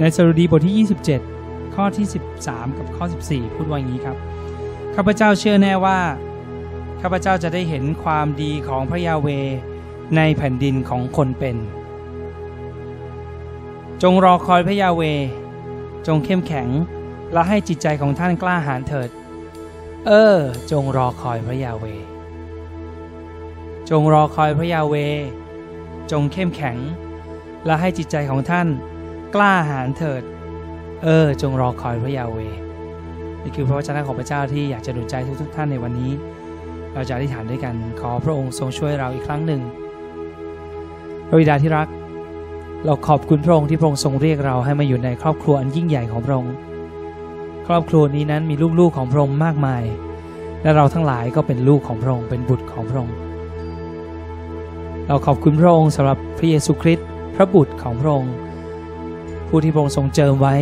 ในสรุดีบทที่ 27 ข้อที่ 13 กับข้อ 14 พูดว่าอย่างนี้ครับข้าพเจ้าเชื่อแน่ว่าข้าพเจ้าจะได้เห็นความดีของพระยาเวในแผ่นดินของคนเป็น จงรอคอยพระยาเว จงเข้มแข็งและให้จิตใจของท่านกล้าหาญเถิด เออ จงรอคอยพระยาเว จงรอคอยพระยาเว จงเข้มแข็งและให้จิตใจของท่าน กล้าหาญเถิด เออ จงรอคอยพระยาเวนี่คือพระวจนะของพระเจ้าที่อยากจะดุใจทุกๆท่านในวันนี้ เราจะอธิษฐานด้วยกันขอพระองค์ทรงช่วยเราอีกครั้งหนึ่งพระบิดาที่รัก เราขอบคุณพระองค์ที่พระองค์ทรงเรียกเราให้มาอยู่ในครอบครัวอันยิ่งใหญ่ของพระองค์ครอบครัวนี้นั้นมีลูกๆของพระองค์มากมาย และเราทั้งหลายก็เป็นลูกของพระองค์เป็นบุตรของพระองค์ เราขอบคุณพระองค์สำหรับพระเยซูคริสต์พระบุตรของพระองค์ ผู้ที่พระองค์ทรงเจิมไว้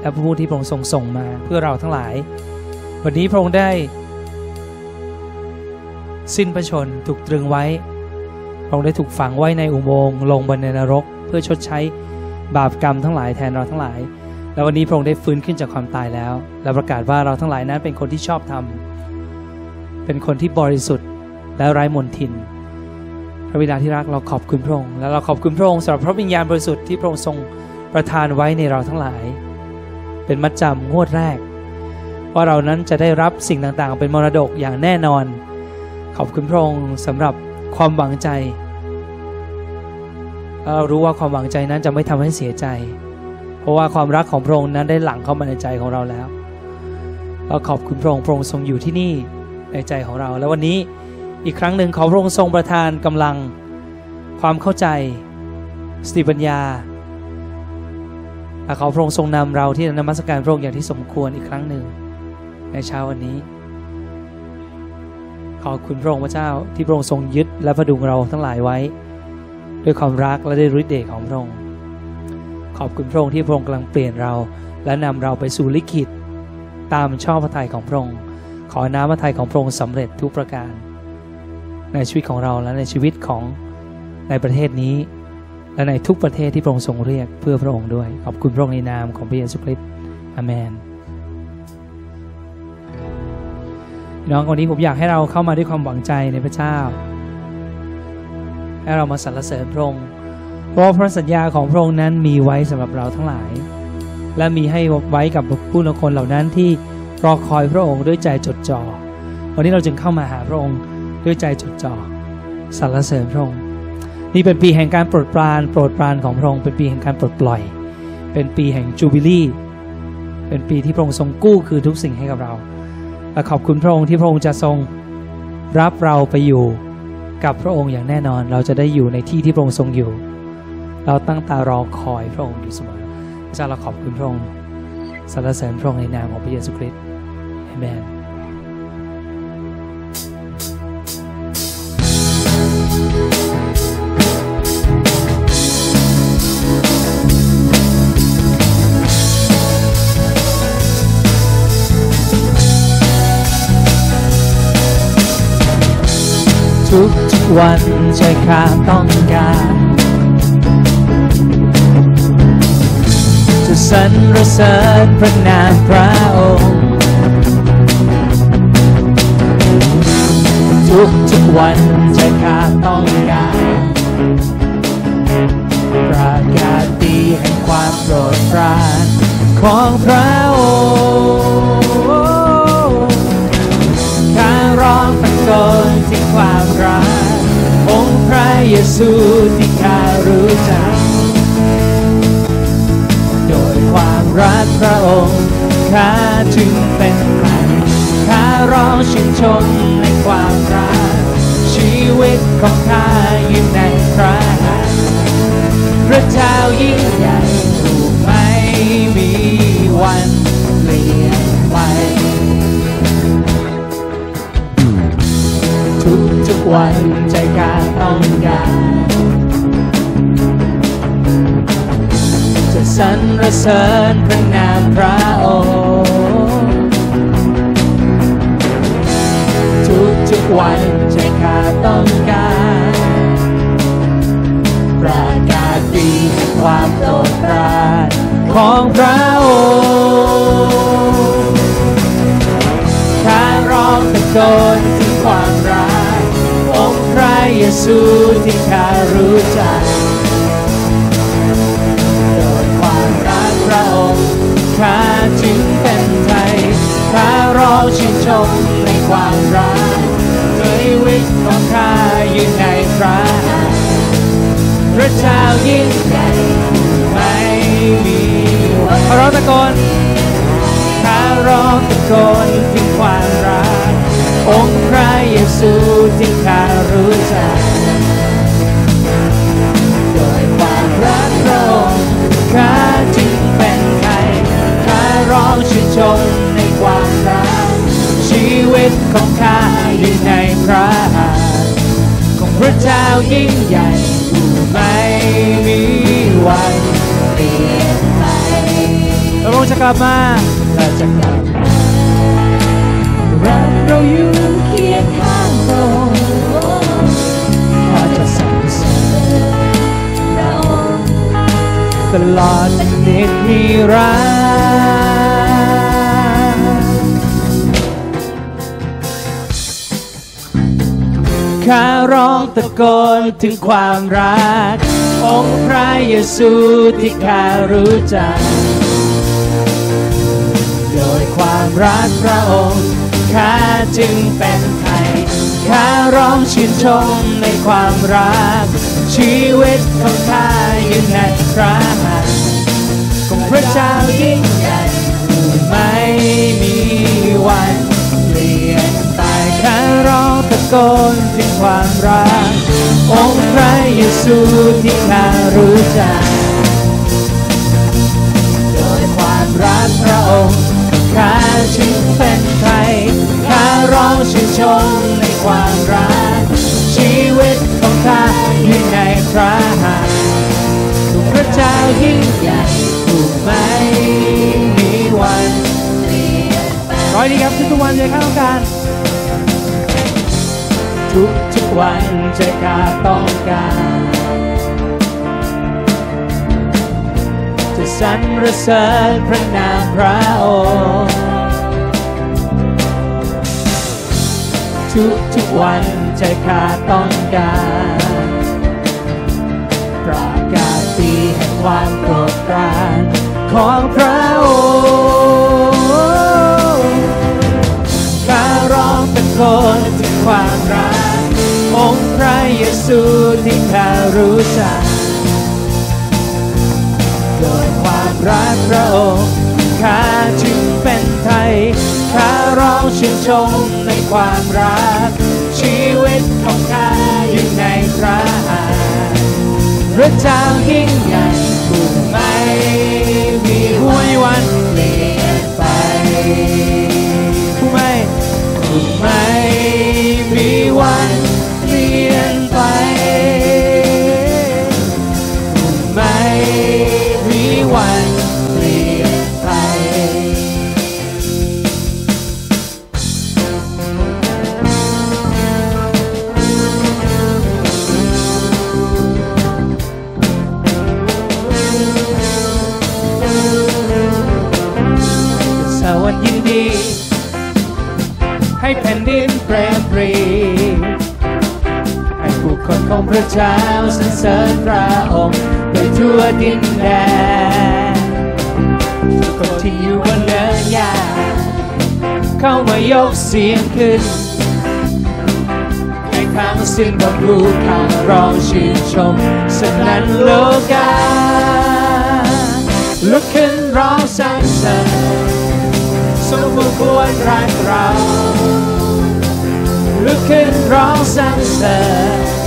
และผู้ที่พระองค์ทรงส่งมาเพื่อเราทั้งหลาย วันนี้พระองค์ได้ สิ้นพระชนถูกตรึงไว้ พระองค์ได้ถูกฝังไว้ในอุโมงค์ลงบนในนรก เพื่อชดใช้บาปกรรมทั้งหลายแทนเราทั้งหลาย และวันนี้พระองค์ได้ฟื้นขึ้นจากความตายแล้ว และประกาศว่าเราทั้งหลายนั้นเป็นคนที่ชอบธรรมเป็นคนที่บริสุทธิ์และไร้มนทินพระบิดาที่รักเราขอบคุณพระองค์และเราขอบคุณพระองค์สำหรับพระวิญญาณบริสุทธิ์ที่พระองค์ทรง ประทานไว้ในเราทั้งหลาย เป็นมัดจำงวดแรก ว่าเรานั้นจะได้รับสิ่งต่างๆ เป็นมรดกอย่างแน่นอน ขอบคุณพระองค์สำหรับความหวังใจเรารู้ว่าความหวังใจนั้นจะไม่ทำให้เสียใจ เพราะว่าความรักของพระองค์นั้นได้หลั่งเข้ามาในใจของเราแล้วเราขอบคุณพระองค์พระองค์ทรงอยู่ที่นี่ในใจของเรา แล้ววันนี้อีกครั้งหนึ่งขอพระองค์ทรงประทานกำลัง ความเข้าใจ สติปัญญา ขอพระองค์ทรงนำเราที่นมัสการพระองค์อย่างที่สมควรอีกครั้งหนึ่ง ในเช้าวันนี้ ขอบคุณพระองค์พระเจ้าที่พระองค์ทรงยึดและประดุงเราทั้งหลายไว้ ด้วยความรักและด้วยฤทธิ์เดชของพระองค์ ขอบคุณพระองค์ที่พระองค์กำลังเปลี่ยนเรา และนำเราไปสู่ลิขิต ตามชอบพระทัยของพระองค์ ขอน้ำพระทัยของพระองค์สำเร็จทุกประการ ในชีวิตของเราและในชีวิตของในประเทศนี้ และในทุกประเทศที่พระองค์ทรงเรียกเพื่อพระองค์ด้วย ขอบคุณพระองค์ในนามของพระเยซูคริสต์อเมนน้องวันนี้ผมอยากให้เราเข้ามาด้วยความหวังใจในพระเจ้า ให้เรามาสรรเสริญพระองค์เพราะพระสัญญาของพระองค์นั้นมีไว้สำหรับเราทั้งหลาย และมีให้ไว้กับผู้คนเหล่านั้นที่รอคอยพระองค์ด้วยใจจดจ่อวันนี้เราจึงเข้ามาหาพระองค์ด้วยใจจดจ่อสรรเสริญพระองค์ นี่เป็นปีแห่งการโปรดปราน โปรดปรานของพระองค์เป็นปีแห่งการปลดปล่อย เป็นปีแห่งจูบิลี่เป็นปีที่พระองค์ทรงกู้คือทุกสิ่งให้กับเราและขอบคุณพระองค์ที่พระองค์จะทรงรับเราไปอยู่กับพระองค์อย่างแน่นอน เราจะได้อยู่ในที่ที่พระองค์ทรงอยู่ เราตั้งตารอคอยพระองค์อยู่เสมอพระเจ้าเราขอบคุณพระองค์สรรเสริญพระองค์ในนามของพระเยซูคริสต์เอเมน ทุกทุกวันใจข้าต้องการจะสรรเสริญพระนามพระองค์ทุกทุกวันใจข้าต้องการประกาศดีแห่งความโปรดปรานของพระองค์ข้าร้องตะโกนึงความรักองค์พระเยซูที่ข้ารู้จัก โดยความรักพระองค์ข้าจึงเป็นใครข้าร้องชื่นชมในความรัก ชีวิตของข้าอยู่ในพระหัตถ์พระเจ้ายิ่งใหญ่ เสริญพระนามพระองค์ทุกทุกวันใจข้าต้องการประกาศดีความโปรดปรานขของพระองค์ข้าร้องตะโกนถึงความรักองค์พระเยซูที่ข้ารู้จัก ชื่นชมในความรักชีวิตของข้ายู่ในพระพระเจ้ายิ่งใหญ่ไม่มีวันข้าร้องตะโกนข้าร้องตะโกนถึงความรัก องค์พระเยซูที่ข้ารู้จักโดยความรักพระองค์ข้าจึงเป็นไทยข้าร้องชื่นชมใน วิตของข้าอยู่ในพระหัตถ์ของพระเจ้ายิ่งใหญ่ไม่มีวันเปลี่ยนไปพระองค์จะกลับมาเราจะกลับรักเราอยู่เคียงข้างพระองค์ข้าจะสรรเสริญพระองค์ตลอดนิดนิรัน ข้าร้องตะโกนถึงความรัก องค์พระเยซูที่ข้ารู้จัก โดยความรักพระองค์ข้าจึงเป็นไทยข้าร้องชื่นชมในความรัก ชีวิตของข้าอยู่ในพระหัตถ์ของพระเจ้ายิ่งใหญ่ ลี่ยนไปข้าร้องตะโกนถึงความรัก องค์พระเยซูที่ข้ารู้จัก โดยความรักพระองค์ข้าจึงเป็นไทยข้าร้องชื่นชมในความรัก ชีวิตของข้าอยู่ในพระหัตถ์พระเจ้ายิ่งใหญ่ผู้ไหมมีวันร้อยดีครับทุกวันเลยข้าต้องการ ทุกทุกๆวันใจข้าต้องการ จะสรรเสริญพระนามพระองค์ทุกทุกๆวันใจข้าต้องการประกาศปีแห่งความโปรดปรานของพระองค์ข้ารร้องตะโกนคว ซูที่ข้ารู้จักโดยความรักพระองค์ข้าจึงเป็นไทยข้าร้องชื่นชมในความรัก ชีวิตของข้าอยู่ในพระหัตถ์พระเจ้ายิ่งใหญ่ผู้ไม่มีวันเปลี่ยนไปผู้ไม่ผู้ไม่มีวันเปลี่ยน ของพระเจ้าสรรเสริญพระองค์ไปทั่วดินแดนทุกคนที่อยู่บนเนินหญ้าเข้ามายกเสียงขึ้นให้ทั้งสิ้นบนภูเขาร้องชื่นชมสนั่นโลกาลุกขึ้นร้องสรรเสริญสมควรรักเราลุกขึ้นร้องสรรเสริญ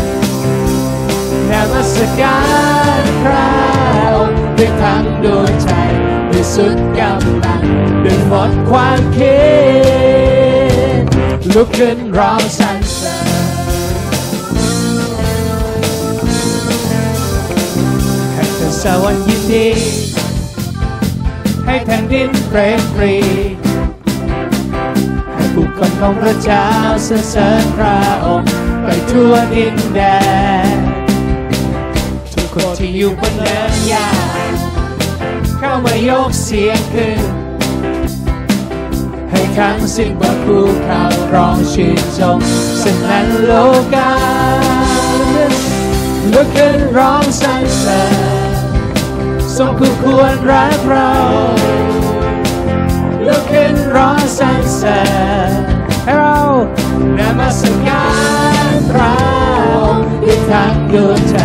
นมัสการพระองค์ด้วยทั้งดวงใจด้วยสุดกำลังด้วยหมดความคิดลุกขึ้นร้องสรรเสริญให้เธอสวรรค์ยินดีให้แผ่นดินเปรมปรีให้ผู้คนของพระเจ้าสรรเสริญพระองค์ไปทั่วดินแดน คนที่อยู่บนเนินหญ้าเข้ามายกเสียงขึ้น ให้ทั้งสิ้นบนภูเขาร้องชื่นชมสนั่นโลกาลุกขึ้นร้องสรรเสริญทรงคู่ควรรักเราลุกขึ้นร้องสรรเสริญให้เรานมัสการพระ ด้วยทั้งดวงใจ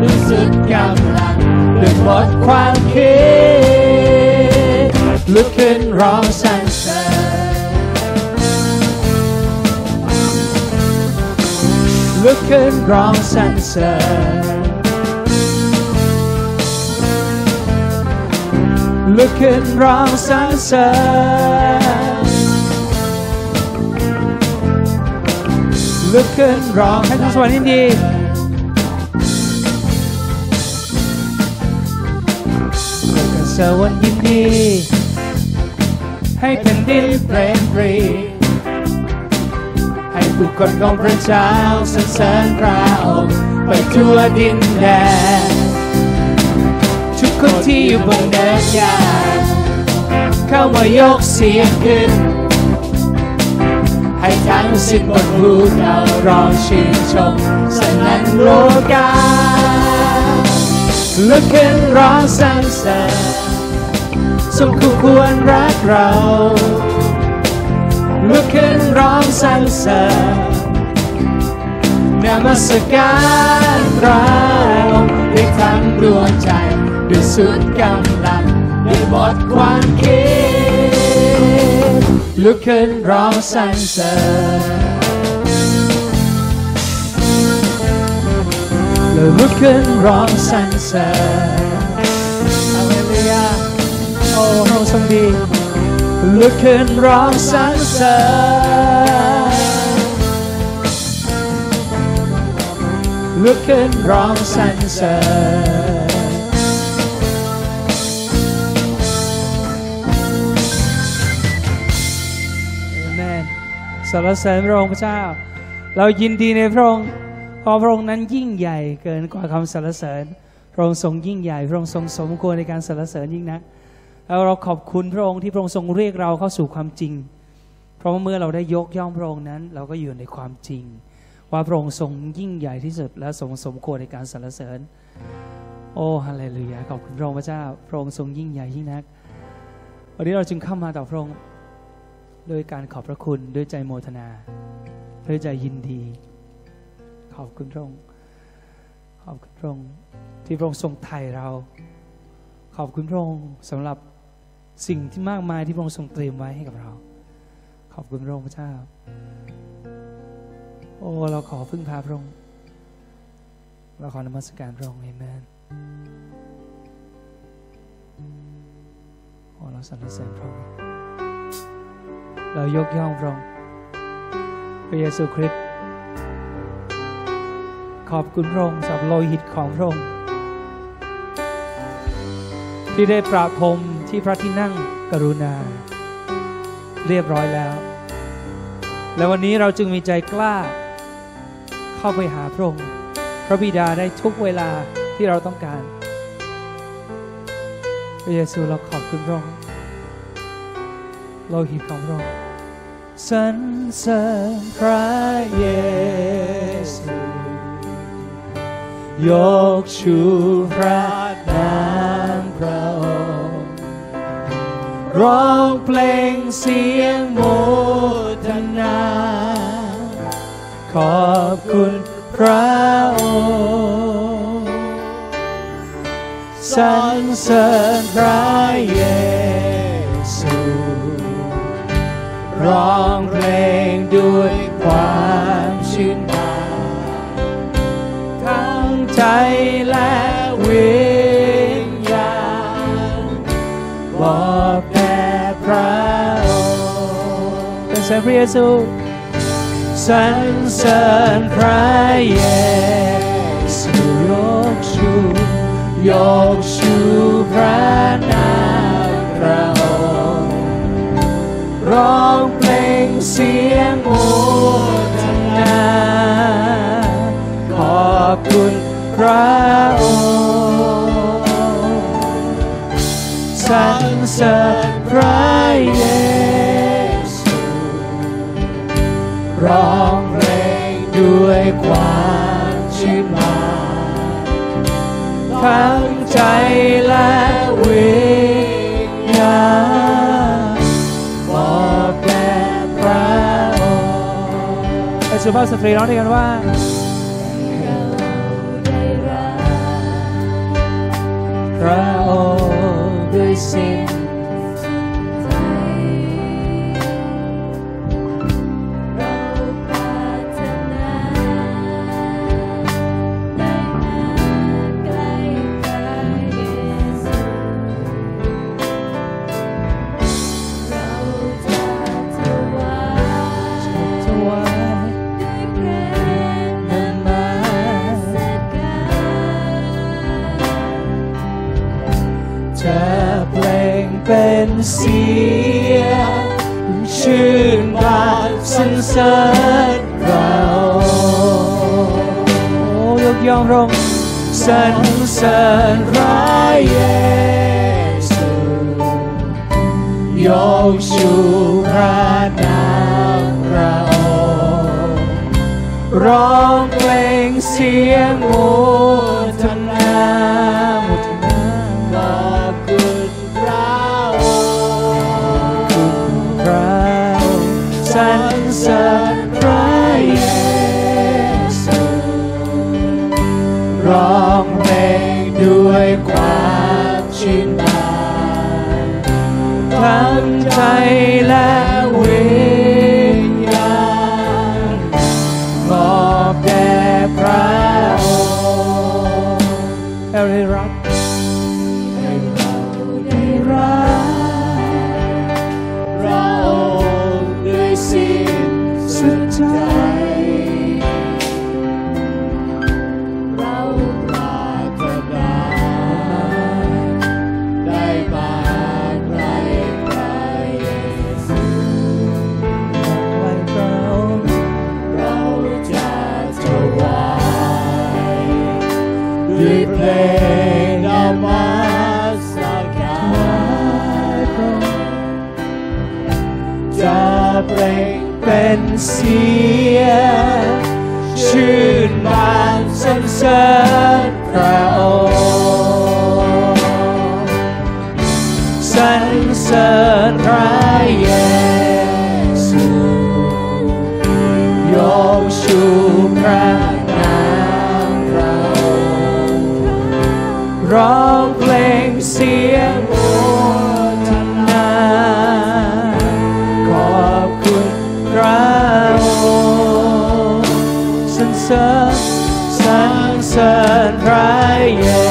ด้วยสุดกำลังด้วยหมดความคิดลุกขึ้นร้องสรรเสริญลุกขึ้นร้องสรรเสริญลุกขึ้นร้องสรรเสริญลุกขึ้นร้องให้ทุกสวรรค์ยินดี สวรรค์ยินดี ให้แผ่นดินเปรมปรี ให้ผู้คนของพระเจ้าสรรเสริญพระองค์ไปทั่วดินแดนทุกคนที่อยู่บนเนินใหญ่เข้ามายกเสียงขึ้น ให้ทั้งสิ้นบนภูเขาร้องชื่นชมสนั่นโลกาลุกขึ้นร้องสรรเสริญ มคู่ควรรักเรา ลุกขึ้นร้องสรรเสริญนมัสการพระองค์ด้วยทั้งดวงใจด้วยสุดกำลังด้วยหมดความคิดลุกขึ้นร้องสรรเสริญแล้วลุกขึ้นร้องสรรเสริญ โอ้พระองค์ทรงดีลุกขึ้นร้องสรรเสริญลุกขึ้นร้องสรรเสริญเมนสรรเสริญพระองค์พระเจ้า เรายินดีในพระองค์เพราะพระองค์นั้นยิ่งใหญ่เกินกว่าคำสรรเสริญพระองค์ทรงยิ่งใหญ่ พระองค์ทรงสมควรในการสรรเสริญยิ่งนัก เราขอบคุณพระองค์ที่พระองค์ทรงเรียกเราเข้าสู่ความจริง เพราะเมื่อเราได้ยกย่องพระองค์นั้น เราก็อยู่ในความจริง ว่าพระองค์ทรงยิ่งใหญ่ที่สุดและทรงสมควรในการสรรเสริญ โอ้ฮาเลลูยาขอบคุณพระองค์พระเจ้า พระองค์ทรงยิ่งใหญ่ยิ่งนัก วันนี้เราจึงเข้ามาต่อพระองค์ด้วยการขอบพระคุณด้วยใจโมทนาด้วยใจยินดี ขอบคุณพระองค์ขอบคุณพระองค์ที่พระองค์ทรงไถ่เรา ขอบคุณพระองค์สำหรับ สิ่งที่มากมายที่พระองค์ทรงเตรียมไว้ให้กับเรา ขอบคุณพระองค์พระเจ้า โอ้เราขอพึ่งพาพระองค์เราขอนมัสการพระองค์เอเมนโอ้เราสรรเสริญพระองค์เรายกย่องพระองค์พระเยซูคริสต์ขอบคุณพระองค์สำหรับโลหิตของพระองค์ที่ได้ประพรม ที่พระที่นั่งกรุณา เรียบร้อยแล้ว และวันนี้เราจึงมีใจกล้า เข้าไปหาพระองค์พระบิดาได้ทุกเวลาที่เราต้องการ พระเยซูเราขอบคุณพระองค์โลหิตของพระองค์สรรเสริญพระเยซูยกชูพระนาม ร้องเพลงเสียงโมทนา ขอบคุณพระองค์สรรเสริญพระเยซูร้องเพลงด้วยความชื่นบานทั้งใจและวิญญาณบอก ค์เป็นเสียงพระเยซูสรรเสริญพระเยซูยกชูยกชูพระนามพระองค์ร้องเพลงเสียงโมทนาขอบคุณพระองค์สสรรเสริญพระ ร้องเพลงด้วยความชื่นบานทั้งใจและวิญญาณบอกแด่พระองค์สุภาพสตรีร้องด้วยกันว่าพระองค์ด้วยสิ้นใสริญเราโอ้ยกย่องพระองค์สรรเสริญพระเยซูยกชูพระนามพระองค์ร้องเพลงเสียงโม ร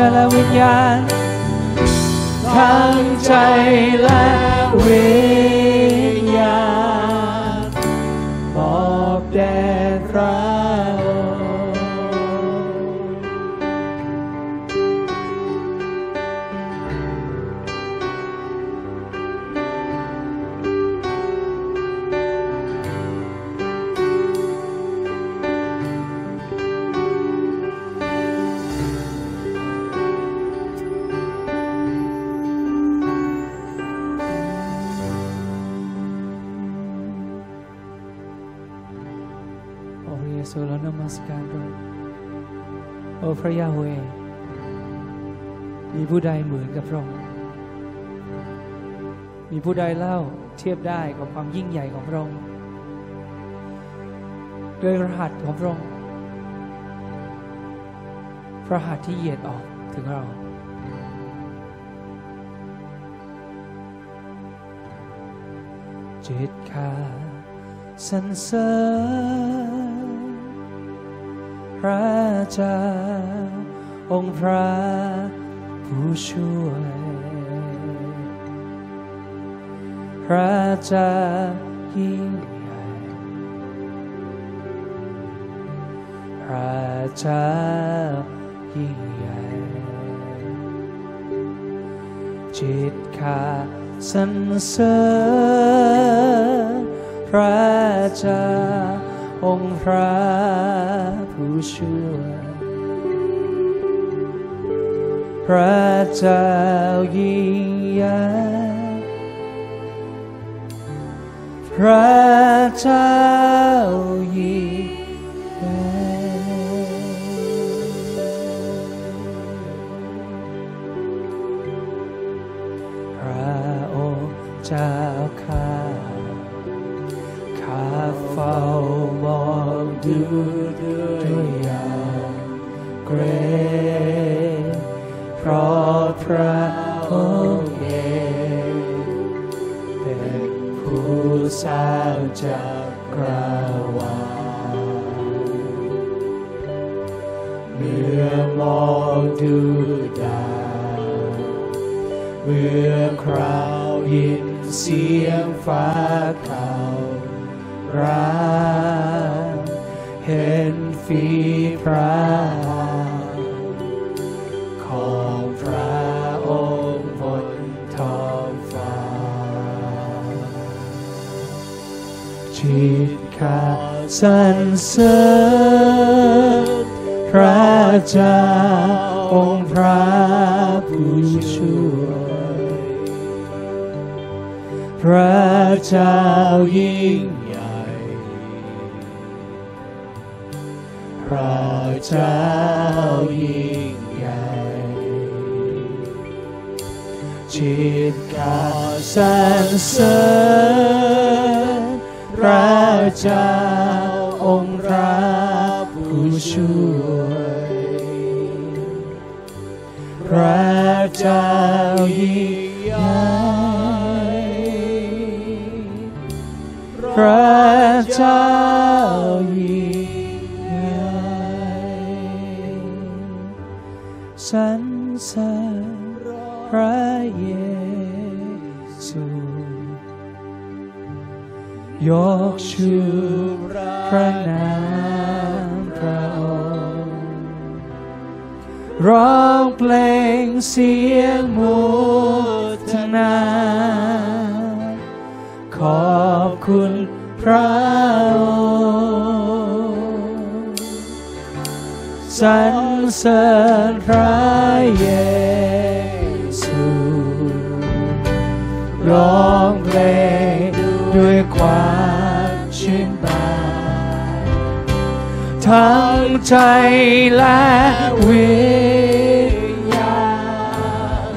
ใจและวิญญาณ ทั้งใจและวิญ พระยาเวมีผู้ใดเหมือนกับพระองค์ มีผู้ใดเล่าเทียบได้กับความยิ่งใหญ่ของพระองค์ด้วยรหัสของพระองค์ พระหัตถ์ที่เหยียดออกถึงเรา จิตขาสรรเสริญ พระเจ้าองค์พระผู้ช่วย พระเจ้ายิ่งใหญ่พระเจ้ายิ่งใหญ่จิตข้าสรรเสริญพระเจ้าองค์พระ ผู้ช่วยพระเจ้ายิ่งใหญ่พระเจ้ายิ่ง สร้างจักรวาลเมื่อมองดูดาวเมื่อคราวยินเสียงฟ้าเขาวร้างเห็นฝีพระ สรรเสริญพระเจ้าองค์พระผู้ช่วยพระเจ้ายิ่งใหญ่ พระเจ้ายิ่งใหญ่จิตข้าสรรเสริญพระเจ้า ช่วย พระเจ้ายิ่งใหญ่พระเจ้ายิ่งใหญ่สรรเสริญพระเยซูยกชูพระนาม พระองค์ร้องเพลงเสียงโมทนา ขอบคุณพระองค์สรรเสริญพระเยซูร้องเพลงด้วยความ ทั้งใจและวิญญาณ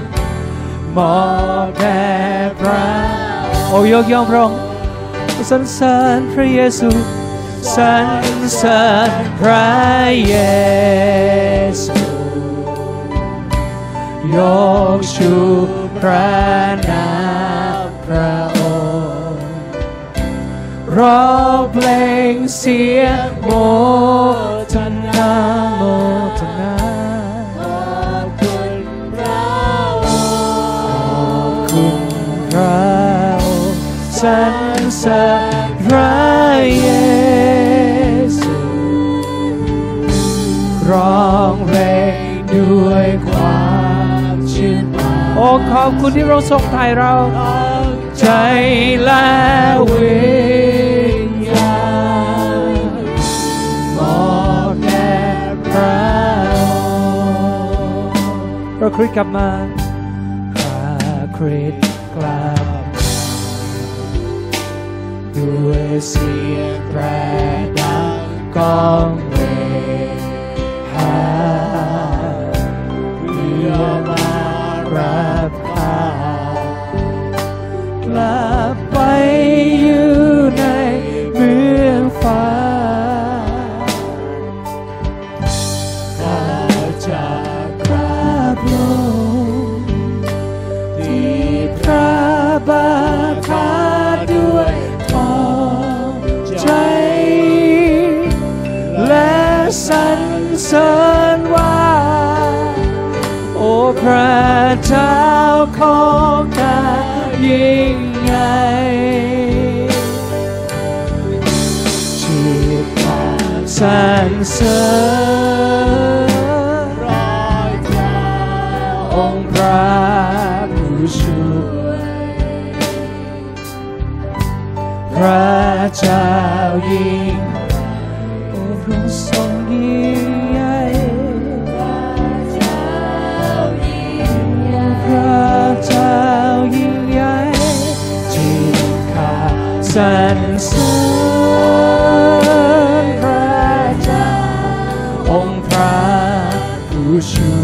มอบแด่พระโอ้ยกย่องพระองค์สรรเสริญพระเยซูสรรเสริญพระเยซูยกชูพระนามพระองค์ร้องเพลง เสียโมทนาโมทนาขอบคุณพระองค์ขอบคุณพระองค์สรรเสริญพระเยซูร้องเพลงด้วยความชื่นบานโอ้ขอบคุณที่เราทรงไทยเรา ใจและวิ พระคริสต์ก โอ้พระเจ้าของกายิ่งใหญ่จิตาสรรเสริญรอยเท้าองค์พระผู้ช่วยพระเจ้ายิ่ง จ้าองค์พระผู้ช่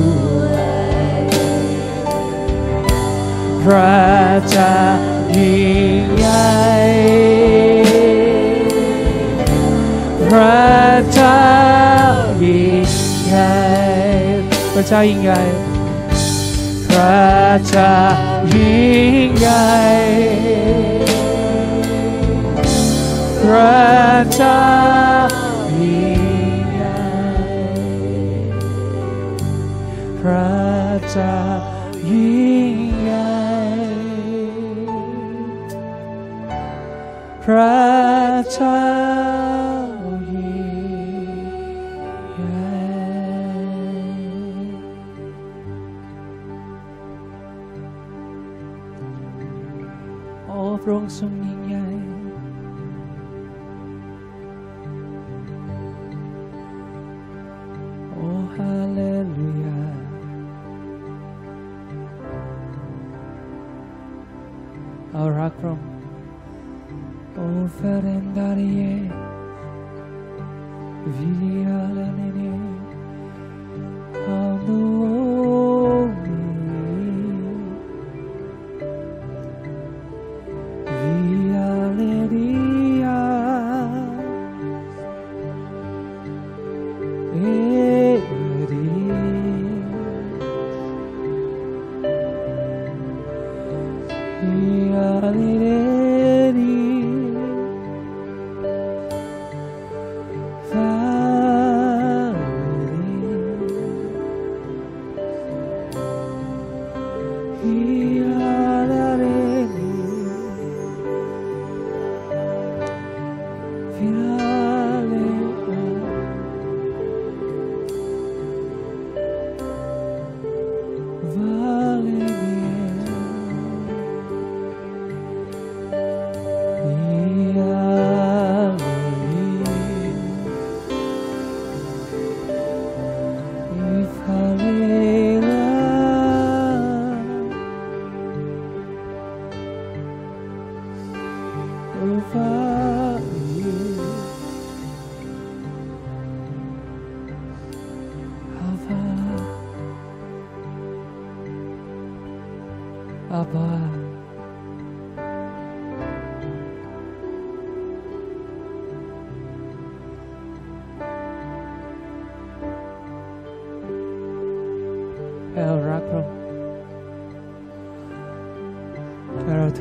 วยพระเจ้ายิ่งใหญ่พระเจ้ายิ่งใหญ่พ ระเจ้ายิ่งใหญ่พระเจ้ายิ่งใหญ่พระเจ้า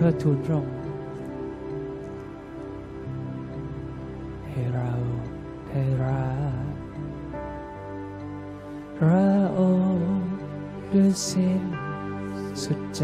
ทิดทูนพระองค์ให้เราได้รักพระองค์ด้วยสิ้นสุดใจ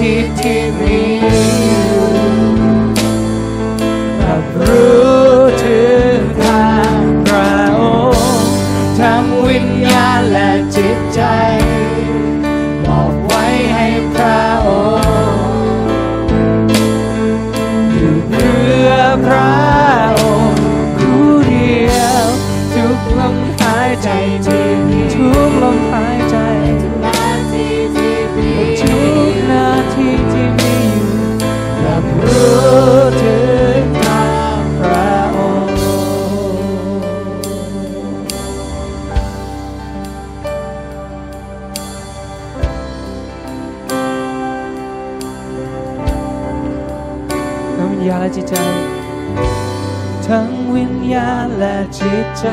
It in. ตใจ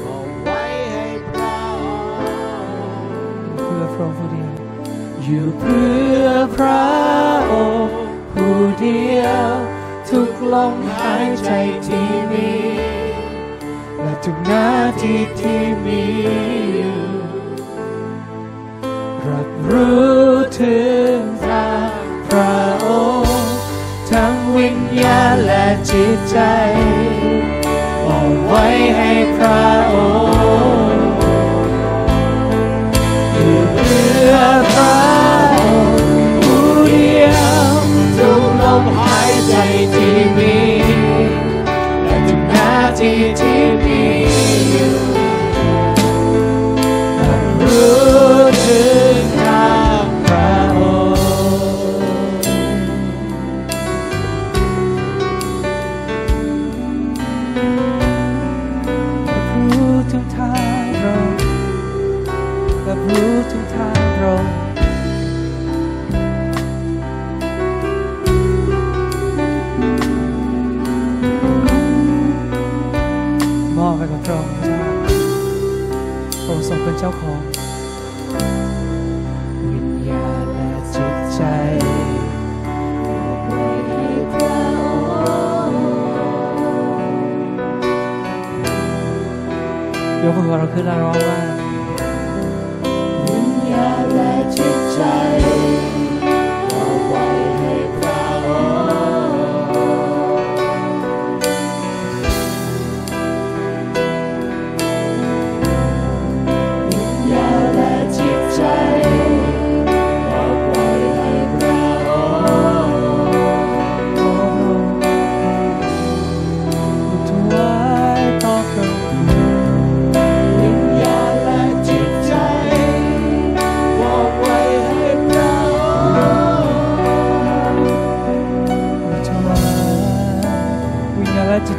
บอไวให้พระองค์เพื่อพระองค์เดียว อยู่เพื่อพระองค์ผู้เดียว ทุกลมหายใจที่มีและทุกนาทีที่มีอยู่รับรู้ถึงพระพระองค์ทั้งวิญญาและจิตใจ ไว้ให้พระ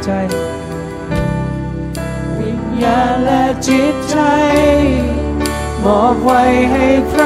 ใจ วิญญาณและจิตใจ มอบไว้ให้พระ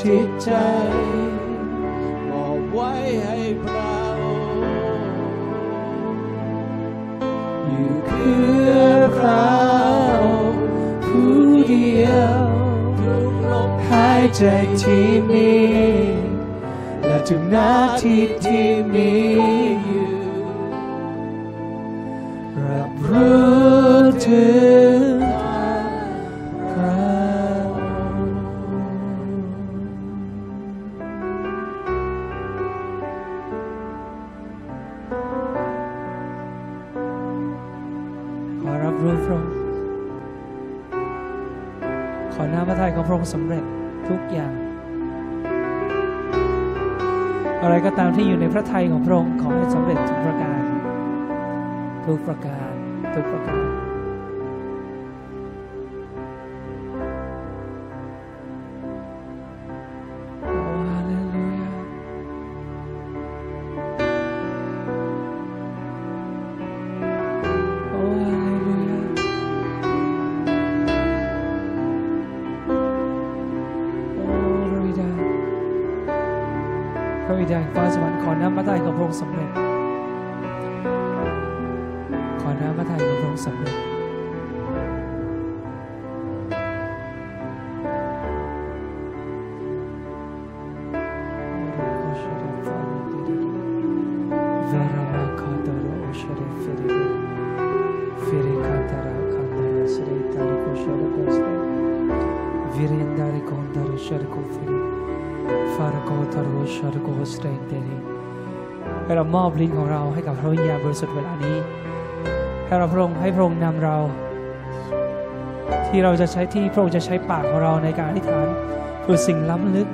จิตใจมอบไว้ให้พระองค์อยู่เพื่อพระองค์ผู้เดียวทุกลมหายใจที่มีและทุกนาทีที่มีอยู่รับรู้ถึง สำเร็จทุกอย่าง อะไรก็ตามที่อยู่ในพระทัยของพระองค์ขอให้สำเร็จทุกประการ ทุกประการ ทุกประการำพ ให้เรามอบลิ้นของเราให้กับพระวิญญาณบริสุทธิ์เวลานี้ ให้เราพระองค์ให้พระองค์นำเรา ที่เราจะใช้ที่พระองค์จะใช้ปากของเราในการอธิษฐานเพื่อสิ่งล้ำลึก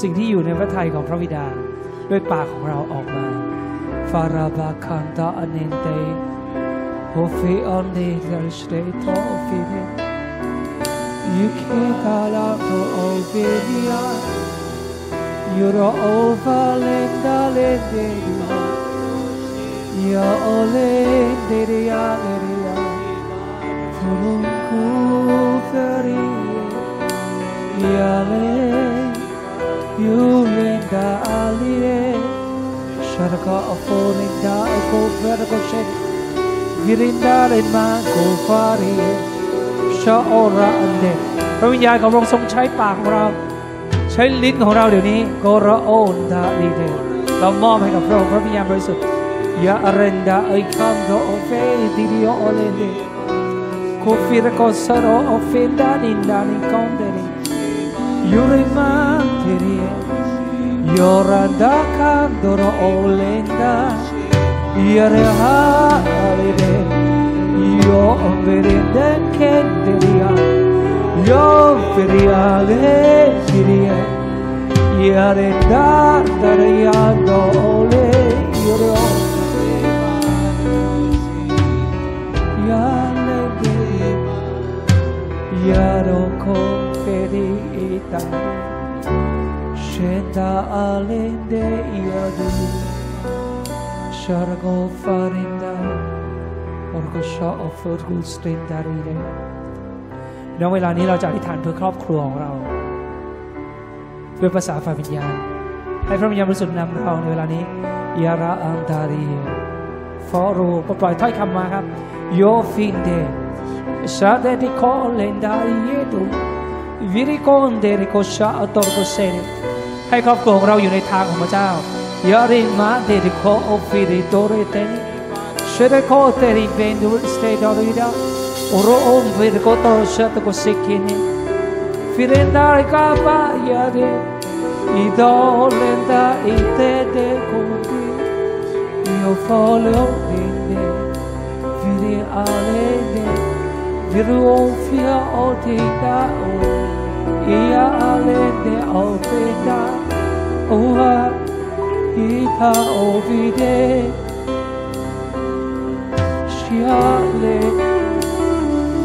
สิ่งที่อยู่ในพระทัยของพระบิดาด้วยปากของเราออกมาฟาราบาคันตาอเนนเตโฮฟิออนเดลสเตโตฟิเนยูเคกาลาโตโอเวเนียรโอา เลนดาเลนเดยาโอเลนเดเรียเลเรียฟูลุงคูเฟรียาเล You linda alie, Sharaka afolinda ako vergo shed Virinda rin ma ko fari Sha ora ande พระวิญญาณของพระองค์ทรงใช้ปากของเราใช้ลิ้นของเราเดี๋ยวนี้ Ko ra on da di de เรามอบให้กับพระองค์พระวิญญาณบริสุทธิ์ Ya arenda ay kando o fe di dio olende Ko fira ko saro o fenda ninda ni kondere Yuri ma terie Yoranda kandoro olenda Yare ha alide yo feria de siria y arenda daría dole yo ya le de ya roko ferita sheta alende de yadu shargo farinda orgo sha of fergul stein darire ณเวลานี้เราจะอธิษฐานเพื่อครอบครัวของเราด้วยภาษาฝ่ายวิญญาณ ให้พระวิญญาณบริสุทธิ์นำเราในเวลานี้ยาระอันตารีฟอรูปล่อยถ้อยคำมาครับโยฟินเดชาเดริโคเลนดาเยดุวิริโกนเดริโคชาอตอร์โกเซนให้ครอบครัวของเราอยู่ในทางของพระเจ้ายาริมาเดริโคโอฟิริโตเรเตนเชเดโคเตริเบนดูสเตดอริดา Oroom vergoto shat kosekini Firendar Idolenda folio dinde Viri alede Viru onfia otika o Ia alede opeta Ua ita ovide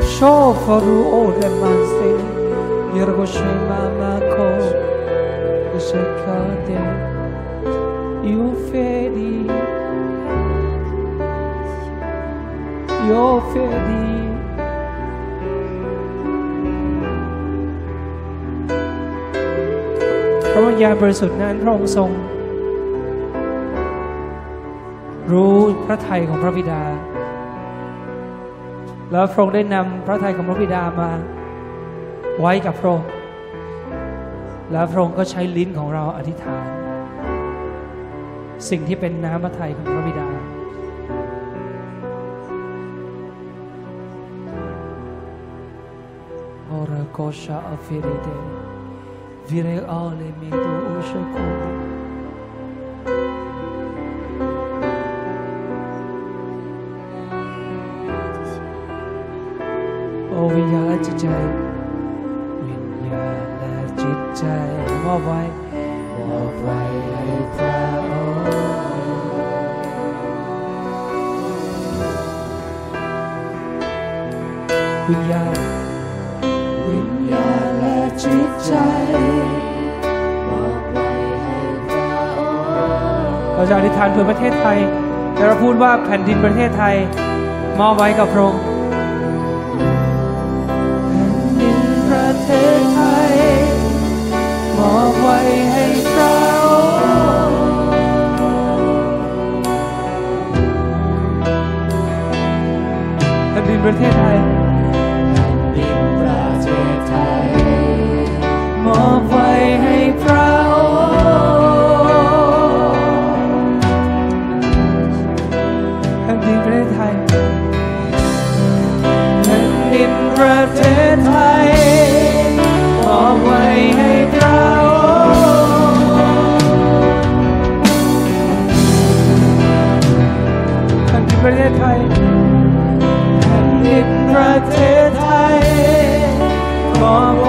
שופרו אורם מנסי, ירגושי ממקו, ושקדם יופדי, יופדי. พระวิญญาณบริสุทธิ์นั้นพระองค์ทรง รู้พระทัยของพระบิดา แล้วพระองค์ได้นำพระทัยของพระบิดามา ไว้กับพระองค์แล้วพระองค์ก็ใช้ลิ้นของเราอธิษฐาน สิ่งที่เป็นน้ำพระทัยของพระบิดา Ora kosha afiride Vire ale medo ushe kundi โอ ใจ วิญญาณและจิตใจมอบไว้มอบไว้ให้พระองค์วิญญาณวิญญาณและจิตใจมอบไว้ให้เราจะอธิษฐานเพื่อประเทศไทยแต่เราพูดว่าแผ่นดินประเทศไทยมอบไว้กับพระองค์ อบไว้ให้พระองค์แผ่นดินประเทศไทยแผ่นดินประเทศไทยมอบไว้ให้พระ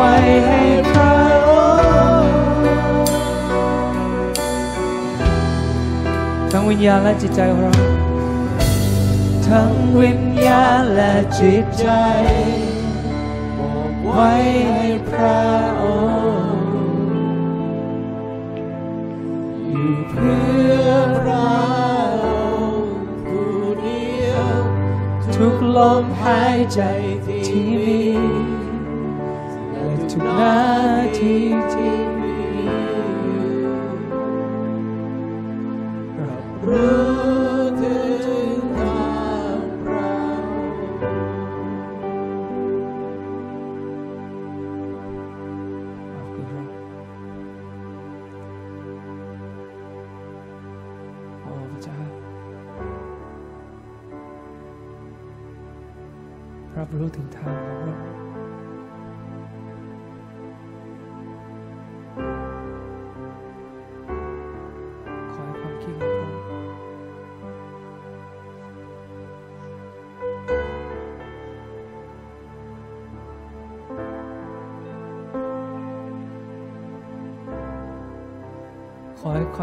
ว้ให้พระองทั้งวิญญาณและจิตใจของเรา ทั้งวิญญาณและจิตใจบอกไว้ให้พระองค์อยู่เพื่อพระองค์ผู้เดียว ทุกลมหายใจที่มี และ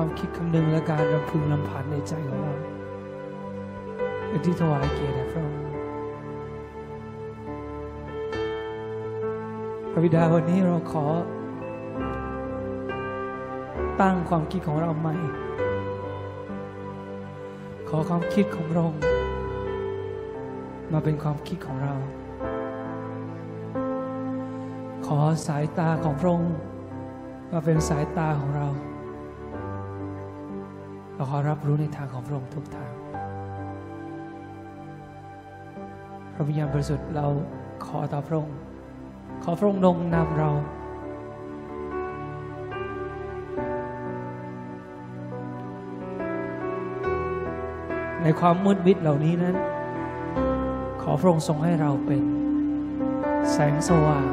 ความคิดคำนึงและการรำพึงรำพันในใจของเราเป็นที่ถวายเกียรติพระองค์พระบิดาวันนี้เราขอ ตั้งความคิดของเราใหม่ ขอความคิดของพระองค์มาเป็นความคิดของเรา ขอสายตาของพระองค์มาเป็นสายตาของเรา เราขอรับรู้ในทางของพระองค์ทุกทางพระวิญญาณบริสุทธิ์เราขอต่อพระองค์ ขอพระองค์ทรงนำเราในความมืดมิดเหล่านี้นั้น ขอพระองค์ทรงให้เราเป็น แสงสว่าง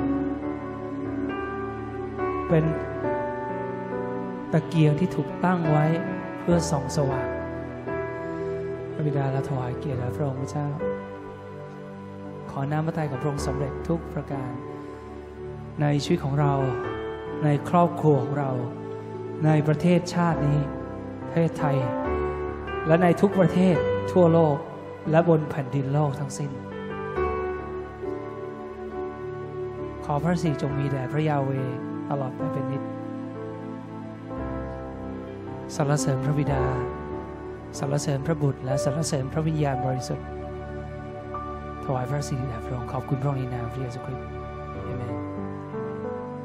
เป็นตะเกียงที่ถูกตั้งไว้ พื่อส่องสว่างพระบิดาเราถวายเกียรติแด่พระองค์พระเจ้า ขอน้ำพระทัยของพระองค์สำเร็จทุกประการ ในชีวิตของเรา ในครอบครัวของเรา ในประเทศชาตินี้ประเทศไทย และในทุกประเทศทั่วโลกและบนแผ่นดินโลกทั้งสิ้น ขอพระสิริจงมีแด่พระยาเวตลอดไปเป็นนิจ สรรเสริญพระบิดาสรรเสริญพระบุตร และสรรเสริญพระวิญญาณบริสุทธิ์ถวายพระสิริแด่พระองค์ขอบคุณพระองค์ในนามพระเยซูคริสต์